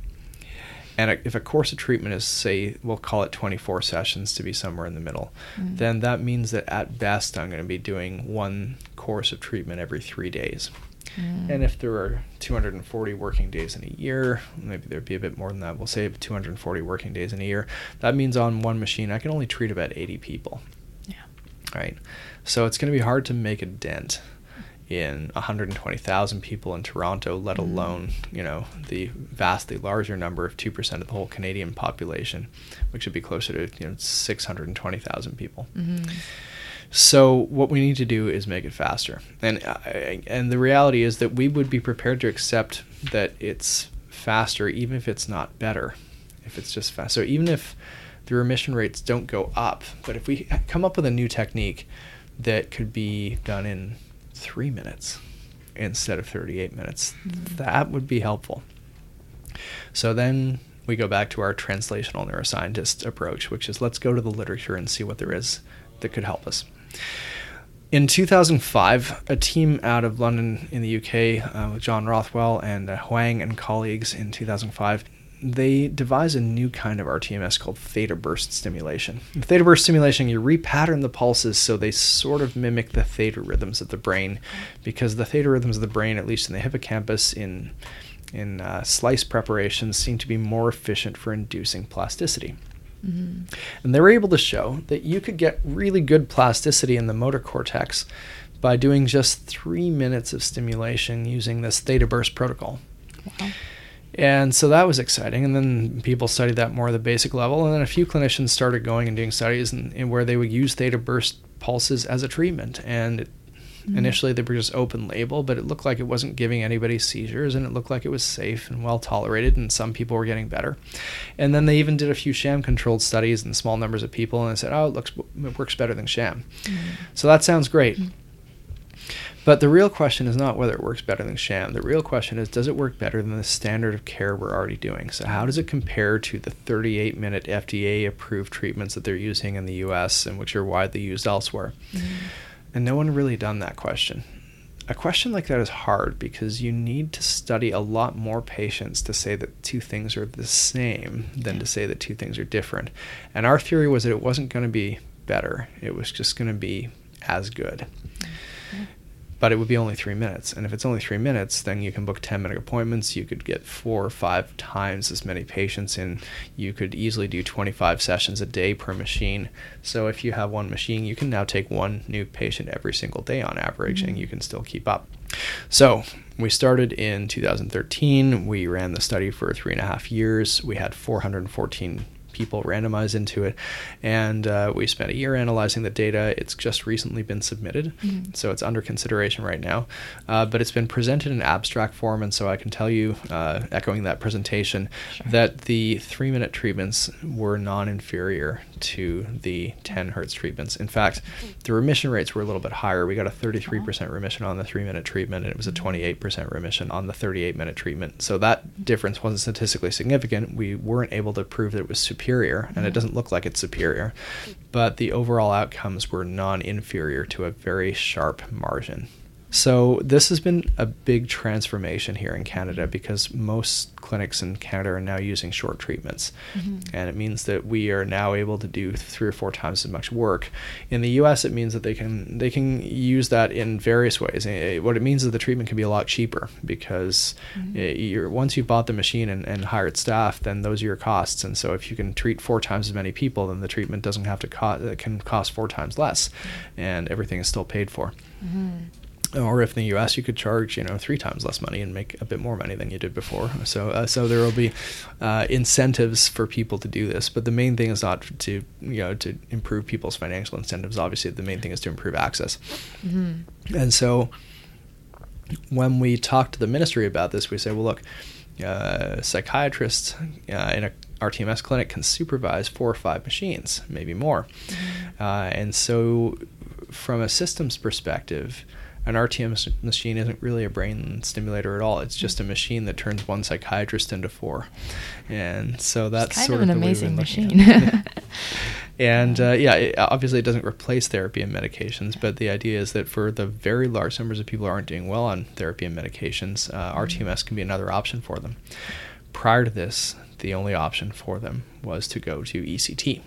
And if a course of treatment is, say, we'll call it 24 sessions to be somewhere in the middle, mm-hmm. then that means that at best I'm going to be doing one course of treatment every three days. Mm. And if there are 240 working days in a year, maybe there'd be a bit more than that. We'll say 240 working days in a year. That means on one machine, I can only treat about 80 people. Yeah. Right. So it's going to be hard to make a dent in 120,000 people in Toronto, let Mhm. alone, you know, the vastly larger number of 2% of the whole Canadian population, which would be closer to, you know, 620,000 people. Mhm. So what we need to do is make it faster, and uh, and the reality is that we would be prepared to accept that it's faster, even if it's not better, if it's just fast. So even if the remission rates don't go up, but if we come up with a new technique that could be done in three minutes instead of 38 minutes, that would be helpful. So then we go back to our translational neuroscientist approach, which is let's go to the literature and see what there is that could help us. In 2005, a team out of London in the UK, uh, with John Rothwell and uh, Huang and colleagues in 2005, they devise a new kind of RTMS called theta burst stimulation. In theta burst stimulation, you repattern the pulses so they sort of mimic the theta rhythms of the brain, because the theta rhythms of the brain, at least in the hippocampus, in in uh, slice preparations, seem to be more efficient for inducing plasticity. Mhm. And they were able to show that you could get really good plasticity in the motor cortex by doing just three minutes of stimulation using this theta burst protocol. Wow. And so that was exciting. And then people studied that more at the basic level. And then a few clinicians started going and doing studies in, in where they would use theta burst pulses as a treatment. And it, Mhm. initially they were just open label, but it looked like it wasn't giving anybody seizures and it looked like it was safe and well tolerated. And some people were getting better. And then they even did a few sham controlled studies in small numbers of people. And they said, oh, it, looks, it works better than sham. Mhm. So that sounds great. Mm. But the real question is not whether it works better than sham. The real question is does it work better than the standard of care we're already doing? So, how does it compare to the 38 minute FDA approved treatments that they're using in the US and which are widely used elsewhere? Mhm. And no one really done that question. A question like that is hard because you need to study a lot more patients to say that two things are the same than Yeah. to say that two things are different. And our theory was that it wasn't going to be better, it was just going to be as good. Yeah. But it would be only three minutes. And if it's only three minutes, then you can book 10 minute appointments. You could get four or five times as many patients in. You could easily do 25 sessions a day per machine. So if you have one machine, you can now take one new patient every single day on average, and Mhm. you can still keep up. So we started in 2013. We ran the study for three and a half years. We had 414 people randomized into it, and uh, we spent a year analyzing the data. It's just recently been submitted, Mhm. so it's under consideration right now. Uh, but it's been presented in abstract form, and so I can tell you, uh, echoing that presentation, Sure. that the three-minute treatments were non-inferior to the 10 hertz treatments. In fact, the remission rates were a little bit higher. We got a 33% remission on the three-minute treatment, and it was a 28% remission on the 38-minute treatment. So that difference wasn't statistically significant. We weren't able to prove that it was superior, and it doesn't look like it's superior. But the overall outcomes were non-inferior to a very sharp margin. So this has been a big transformation here in Canada because most clinics in Canada are now using short treatments. Mhm. And it means that we are now able to do three or four times as much work. In the US it means that they can they can use that in various ways. Eh, What it means is the treatment can be a lot cheaper because Mhm. eh, once you've bought the machine and, and hired staff, then those are your costs. And so if you can treat four times as many people, then the treatment doesn't have to cost it can cost four times less and everything is still paid for Mhm. Or if in the U.S. you could charge you know three times less money and make a bit more money than you did before. So uh, so there will be uh, incentives for people to do this, but the main thing is not to you know to improve people's financial incentives. Obviously, the main thing is to improve access. Mhm. And so when we talk to the ministry about this, we say, well, look, uh, psychiatrists uh, in a RTMS clinic can supervise four or five machines, maybe more. Mhm. Uh, and so, from a systems perspective, an RTMS machine isn't really a brain stimulator at all. It's just a machine that turns one psychiatrist into four. And so that's kind sort of an the way we've been amazing machine. and uh, yeah, it, obviously it doesn't replace therapy and medications, but the idea is that for the very large numbers of people who aren't doing well on therapy and medications, uh, Mhm. RTMS can be another option for them. Prior to this, the only option for them was to go to ECT.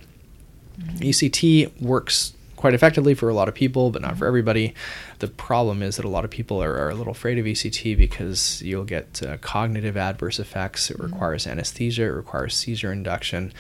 Mhm. ECT works quite effectively for a lot of people, but not Mm-hmm. for everybody. The problem is that a lot of people are, are a little afraid of ECT because you'll get uh, cognitive adverse effects. It Mm-hmm. requires anesthesia. It requires seizure induction.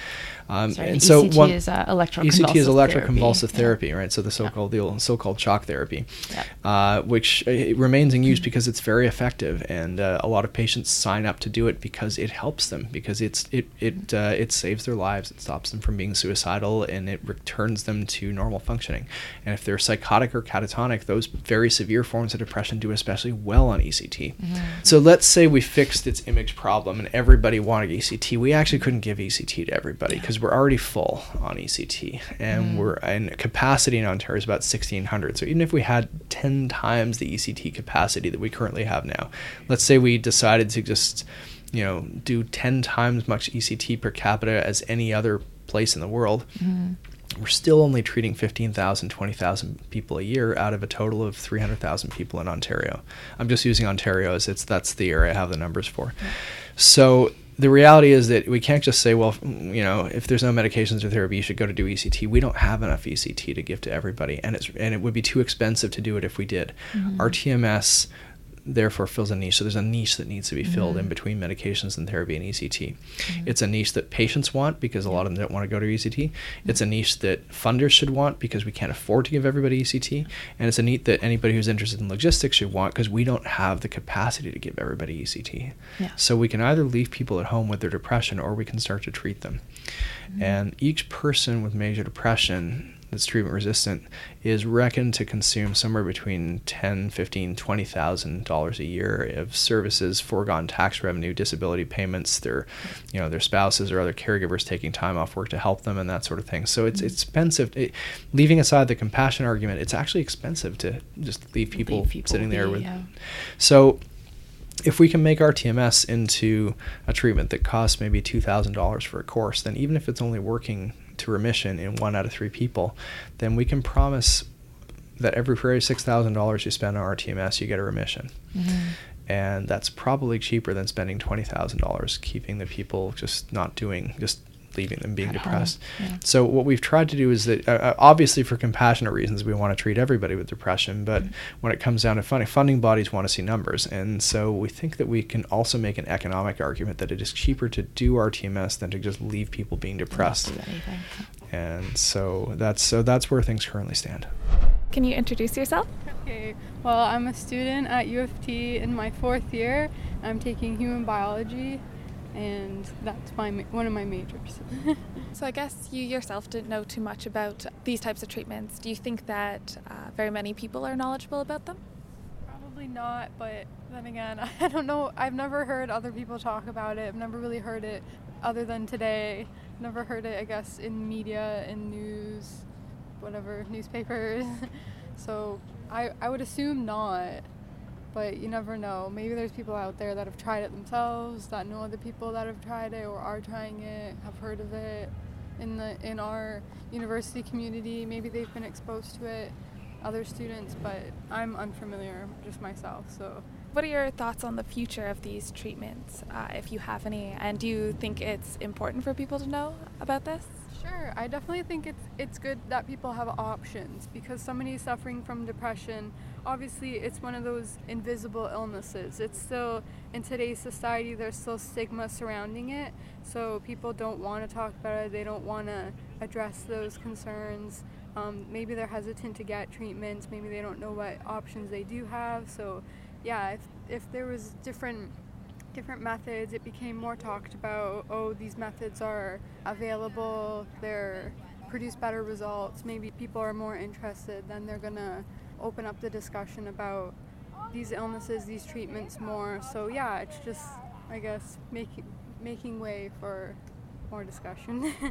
Um, Sorry, and the so ECT one, is, uh, electroconvulsive ECT is therapy. electroconvulsive Yeah. therapy, right? So the so-called the so-called shock therapy, Yep. uh, which uh, it remains in use Mm-hmm. because it's very effective, and uh, a lot of patients sign up to do it because it helps them because it's it it uh, it saves their lives, it stops them from being suicidal, and it returns them to normal functioning. And if they're psychotic or catatonic, those very severe forms of depression do especially well on ECT. Mm-hmm. So let's say we fixed its image problem and everybody wanted ECT. We actually couldn't give ECT to everybody because we're already full on ECT and we're and capacity in Ontario is about 1600. So even if we had 10 times the ECT capacity that we currently have now, let's say we decided to just you know do 10 times much ECT per capita as any other place in the world we're still only treating 15,000, 20,000 people a year out of a total of 300,000 people in Ontario. I'm just using Ontario as it's that's the area I have the numbers for. So the reality is that we can't just say, well, you know, if there's no medications or therapy, you should go to do ECT. We don't have enough ECT to give to everybody, and it's and it would be too expensive to do it if we did. Mm-hmm. RTMS therefore fills a niche. So there's a niche that needs to be filled in mm-hmm. between medications and therapy and ECT. Mm-hmm. It's a niche that patients want because a lot of them don't want to go to ECT. It's a mm-hmm. niche that funders should want because we can't afford to give everybody ECT. And it's a niche that anybody who's interested in logistics should want because we don't have the capacity to give everybody ECT. Yeah. So we can either leave people at home with their depression or we can start to treat them. And each person with major depression that's treatment resistant is reckoned to consume somewhere between 10 15 20000 dollars a year of services foregone tax revenue disability payments their you know their spouses or other caregivers taking time off work to help them and that sort of thing. So it's mm-hmm. expensive. It, leaving aside the compassion argument it's actually expensive to just leave people, Leave people sitting there be, with yeah. so if we can make RTMS into a treatment that costs maybe $2,000 for a course, then even if it's only working to remission in one out of three people, then we can promise that every for every $6,000 you spend on RTMS, you get a remission. Mm-hmm. And that's probably cheaper than spending $20,000 keeping the people just not doing, just leaving them being At depressed. yeah. So what we've tried to do is that uh, uh, obviously for compassionate reasons we want to treat everybody with depression, but Mm-hmm. when it comes down to funding, funding bodies want to see numbers, and so we think that we can also make an economic argument that it is cheaper to do RTMS than to just leave people being depressed. And so that's so that's where things currently stand. Can you introduce yourself? Okay, well, I'm a student at U of T in my fourth year. I'm taking human biology, and that's my ma- one of my majors. So I guess you yourself didn't know too much about these types of treatments. Do you think that uh, very many people are knowledgeable about them? Probably not, but then again, I don't know. I've never heard other people talk about it. I've never really heard it other than today. Never heard it, I guess, in media, in news, whatever, newspapers. so I, I would assume not, but you never know. Maybe there's people out there that have tried it themselves, that know other people that have tried it or are trying it, have heard of it in the in our university community. Maybe they've been exposed to it other students, but I'm unfamiliar just myself. So What are your thoughts on the future of these treatments, uh, if you have any? And do you think it's important for people to know about this? Sure, I definitely think it's it's good that people have options because somebody suffering from depression, obviously it's one of those invisible illnesses. It's still in today's society there's still stigma surrounding it. So people don't want to talk about it. They don't want to address those concerns. Um, maybe they're hesitant to get treatments. Maybe they don't know what options they do have. So, yeah, if, if there was different different methods, it became more talked about. Oh, these methods are available. They're produce better results. Maybe people are more interested. Then they're gonna open up the discussion about these illnesses, these treatments more. So yeah, it's just I guess making making way for more discussion.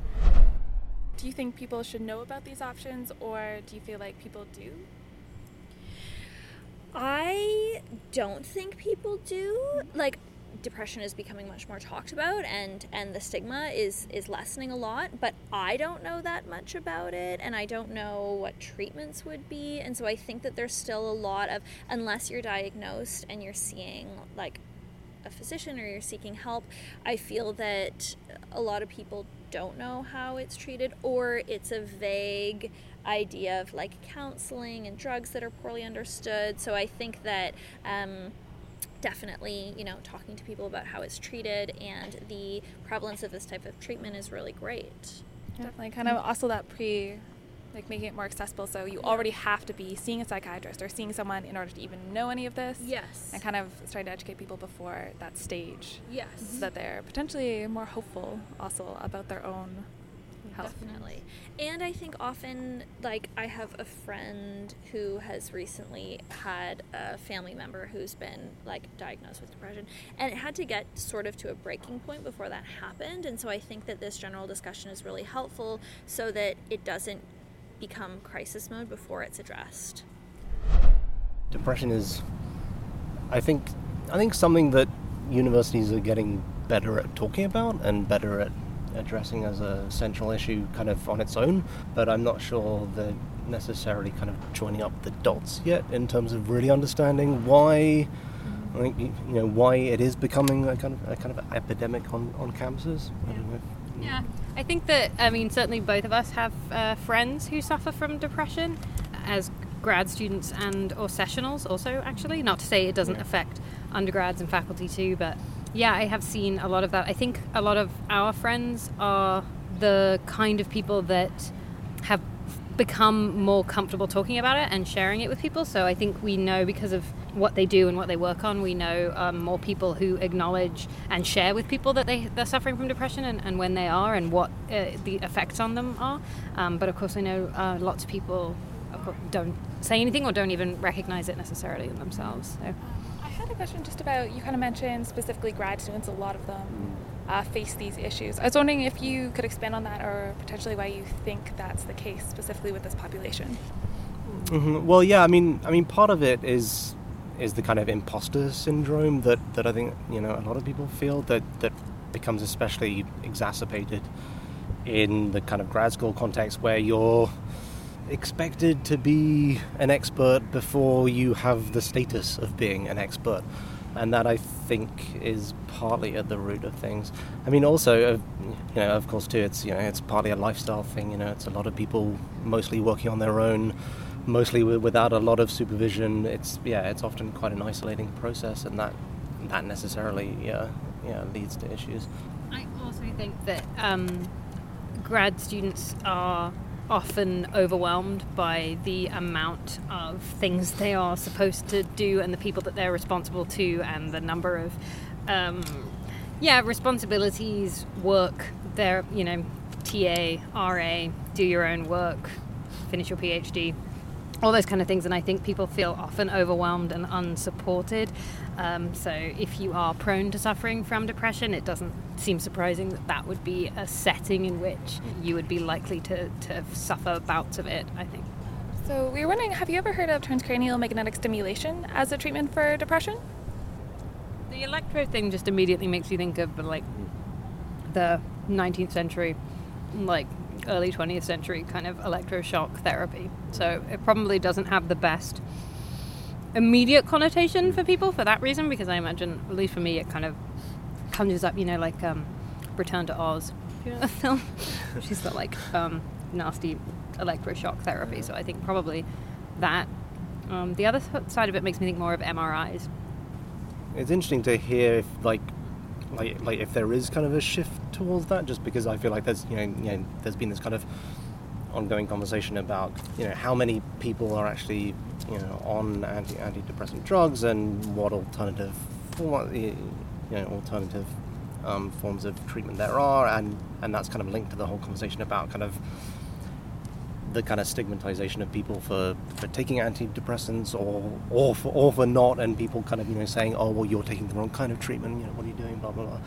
Do you think people should know about these options, or do you feel like people do? I don't think people do. Like depression is becoming much more talked about and and the stigma is is lessening a lot, but I don't know that much about it and I don't know what treatments would be. And so I think that there's still a lot of unless you're diagnosed and you're seeing like a physician or you're seeking help, I feel that a lot of people don't know how it's treated or it's a vague idea of like counseling and drugs that are poorly understood. So I think that. Um, definitely, you know, talking to people about how it's treated and the prevalence of this type of treatment is really great. Definitely, kind of also that pre, like making it more accessible. So you already have to be seeing a psychiatrist or seeing someone in order to even know any of this. Yes. And kind of trying to educate people before that stage, Yes. so that they're potentially more hopeful also about their own health. Definitely. And I think often, like, I have a friend who has recently had a family member who's been, like, diagnosed with depression. And it had to get sort of to a breaking point before that happened. And so I think that this general discussion is really helpful so that it doesn't become crisis mode before it's addressed. depression is i think i think something that universities are getting better at talking about and better at addressing as a central issue kind of on its own but i'm not sure they're necessarily kind of joining up the dots yet in terms of really understanding why I think you know why it is becoming a kind of a kind of epidemic on, on campuses. I don't know. if- Yeah, I think that I mean certainly both of us have uh, friends who suffer from depression as grad students and or sessionals also actually. Not to say it doesn't Yeah. affect undergrads and faculty too, but yeah, I have seen a lot of that. I think a lot of our friends are the kind of people that have become more comfortable talking about it and sharing it with people. So I think we know because of what they do and what they work on, we know um, more people who acknowledge and share with people that they, they're suffering from depression and, and when they are and what uh, the effects on them are. Um, but of course, I know uh, lots of people don't say anything or don't even recognize it necessarily in themselves. So. I had a question just about you kind of mentioned specifically grad students. A lot of them uh, face these issues. I was wondering if you could expand on that, or potentially why you think that's the case specifically with this population. hmm Well, yeah, I mean, I mean, part of it is is the kind of imposter syndrome that, that I think you know a lot of people feel that that becomes especially exacerbated in the kind of grad school context where you're expected to be an expert before you have the status of being an expert. And that I think is partly at the root of things. I mean, also, uh, you know, of course, too, it's you know, it's partly a lifestyle thing. You know, it's a lot of people mostly working on their own, mostly wi- without a lot of supervision. It's yeah, it's often quite an isolating process, and that that necessarily yeah, yeah leads to issues. I also think that um, grad students are often overwhelmed by the amount of things they are supposed to do and the people that they're responsible to and the number of um, yeah responsibilities work their you know ta ra do your own work finish your phd all those kind of things and i think people feel often overwhelmed and unsupported um, so if you are prone to suffering from depression it doesn't seem surprising that that would be a setting in which you would be likely to, to suffer bouts of it i think So we were wondering, have you ever heard of transcranial magnetic stimulation as a treatment for depression? the electro thing just immediately makes you think of like the 19th century like early 20th century kind of electroshock therapy. So it probably doesn't have the best immediate connotation for people for that reason because i imagine at least for me it kind of conjures up you know like um, return to oz you know film. Is the like um, nasty electroshock therapy so i think probably that. Um, the other side of it makes me think more of mris It's interesting to hear if like like like if there is kind of a shift towards that, just because I feel like there's you know you know there's been this kind of ongoing conversation about you know how many people are actually you know on anti antidepressant drugs and what alternative what you know alternative um, forms of treatment there are, and and that's kind of linked to the whole conversation about kind of the kind of stigmatization of people for, for taking antidepressants or or for, or for not, and people kind of you know saying, oh well, you're taking the wrong kind of treatment. You know, what are you doing? Blah blah blah.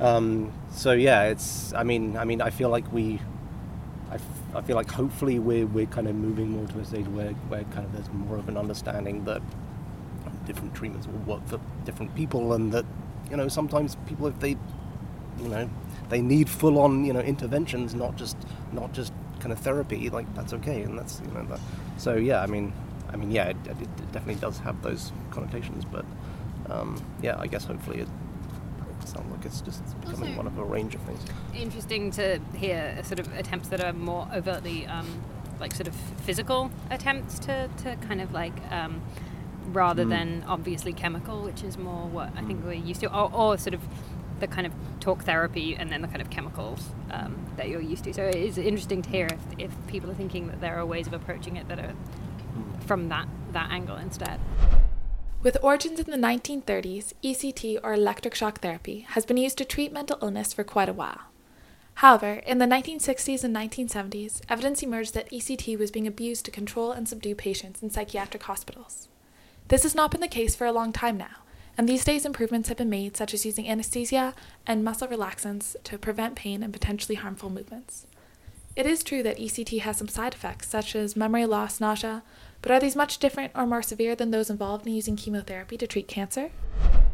Um, so yeah, it's. I mean, I mean, I feel like we. I, f- I feel like hopefully we're we're kind of moving more to a stage where where kind of there's more of an understanding that different treatments will work for different people, and that you know sometimes people if they you know they need full on you know interventions, not just not just kind of therapy. Like that's okay, and that's you know that. So yeah, I mean, I mean yeah, it, it definitely does have those connotations, but um, yeah, I guess hopefully it. Sounds like it's just becoming Also- one of a range of things. interesting to hear sort of attempts that are more overtly um, like sort of physical attempts to, to kind of like um, rather Mm. than obviously chemical, which is more what I think we're used to, or, or sort of the kind of talk therapy and then the kind of chemicals um, that you're used to. So it is interesting to hear if, if people are thinking that there are ways of approaching it that are from that, that angle instead. With origins in the 1930s, ECT or electric shock therapy has been used to treat mental illness for quite a while. However, in the 1960s and 1970s, evidence emerged that ECT was being abused to control and subdue patients in psychiatric hospitals. This has not been the case for a long time now, and these days improvements have been made, such as using anesthesia and muscle relaxants to prevent pain and potentially harmful movements. It is true that ECT has some side effects, such as memory loss, nausea, but are these much different or more severe than those involved in using chemotherapy to treat cancer?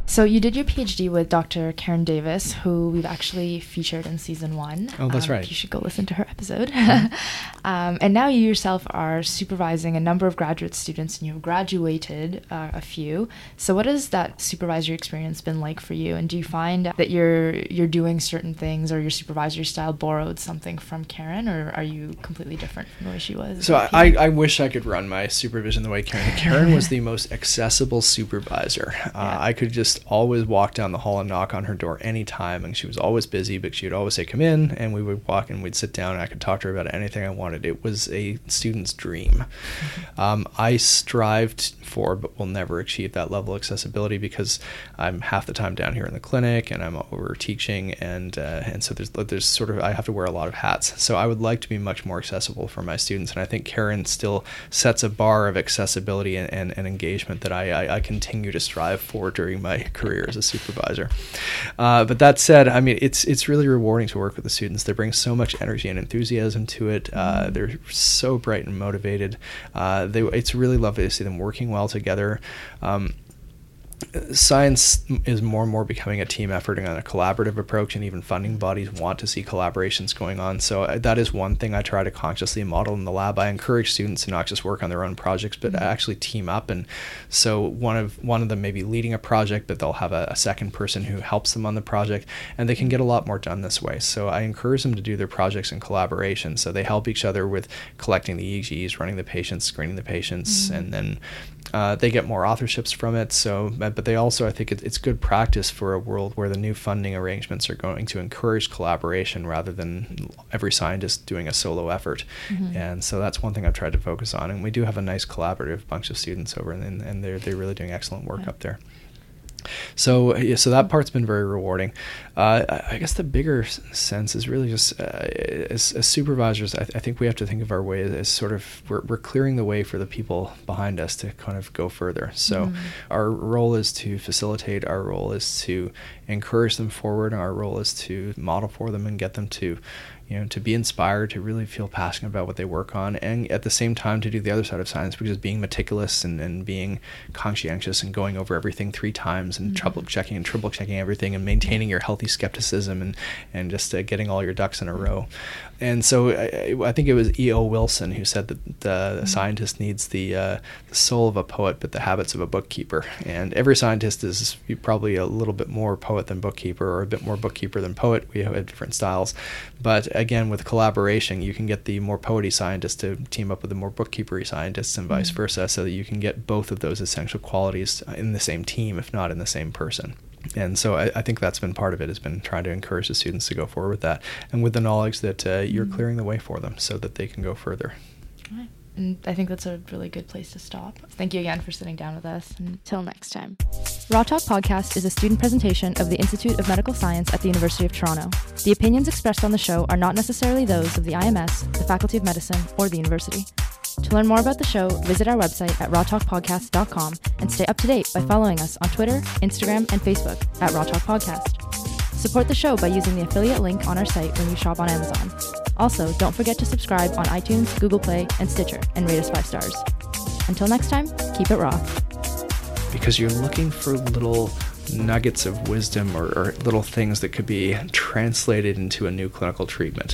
So you did your PhD with Dr. Karen Davis, who we've actually featured in season one. Oh, that's Um, right. You should go listen to her episode. um, and now you yourself are supervising a number of graduate students, and you have graduated uh, a few. So what has that supervisory experience been like for you? And do you find that you're you're doing certain things, or your supervisory style borrowed something from Karen, or are you completely different from the way she was? So I, I wish I could run my supervision the way Karen. Karen was the most accessible supervisor. Uh, Yeah. I could just always walk down the hall and knock on her door anytime, and she was always busy, but she would always say, "Come in," and we would walk and we'd sit down, and I could talk to her about anything I wanted. It was a student's dream. Um, I strived for, but will never achieve that level of accessibility because I'm half the time down here in the clinic, and I'm over teaching, and uh, and so there's there's sort of I have to wear a lot of hats. So I would like to be much more accessible for my students, and I think Karen still sets a bar of accessibility and, and, and engagement that I, I, I continue to strive for during my career as a supervisor. Uh, but that said, I mean it's it's really rewarding to work with the students. They bring so much energy and enthusiasm to it. Uh, they're so bright and motivated. Uh, they it's really lovely to see them working well together. Um, science is more and more becoming a team effort and a collaborative approach and even funding bodies want to see collaborations going on. So uh, that is one thing i try to consciously model in the lab. I encourage students to not just work on their own projects but actually team up. And so one of one of them may be leading a project but they'll have a, a second person who helps them on the project and they can get a lot more done this way. So i encourage them to do their projects in collaboration. So they help each other with collecting the eegs running the patients screening the patients and then uh, they get more authorships from it. So, but but they also, I think, it, it's good practice for a world where the new funding arrangements are going to encourage collaboration rather than every scientist doing a solo effort. And so that's one thing I've tried to focus on. And we do have a nice collaborative bunch of students over, and and they're they're really doing excellent work Yeah. up there. So yeah, so that part's been very rewarding. Uh, I guess the bigger sense is really just uh, as, as supervisors, I, th- I think we have to think of our way as, as sort of we're, we're clearing the way for the people behind us to kind of go further. So our role is to facilitate. Our role is to encourage them forward. Our role is to model for them and get them to you know, to be inspired, to really feel passionate about what they work on, and at the same time to do the other side of science, which is being meticulous and, and being conscientious and going over everything three times and trouble checking and triple checking everything and maintaining your healthy skepticism and, and just uh, getting all your ducks in a row. And so I, I think it was E.O. Wilson who said that the scientist needs the, uh, the soul of a poet, but the habits of a bookkeeper. And every scientist is probably a little bit more poet than bookkeeper, or a bit more bookkeeper than poet. We have different styles. But again, with collaboration, you can get the more poety scientist to team up with the more bookkeepery scientists, and vice versa, so that you can get both of those essential qualities in the same team, if not in the same person. And so I, I think that's been part of it, has been trying to encourage the students to go forward with that, and with the knowledge that uh, you're clearing the way for them, so that they can go further. And I think that's a really good place to stop. Thank you again for sitting down with us. Until next time. Raw Talk Podcast is a student presentation of the Institute of Medical Science at the University of Toronto. The opinions expressed on the show are not necessarily those of the IMS, the Faculty of Medicine, or the university. To learn more about the show, visit our website at rawtalkpodcast.com and stay up to date by following us on Twitter, Instagram, and Facebook at Raw Talk Podcast. Support the show by using the affiliate link on our site when you shop on Amazon. Also, don't forget to subscribe on iTunes, Google Play, and Stitcher and rate us five stars. Until next time, keep it raw. because you're looking for little nuggets of wisdom or, or little things that could be translated into a new clinical treatment.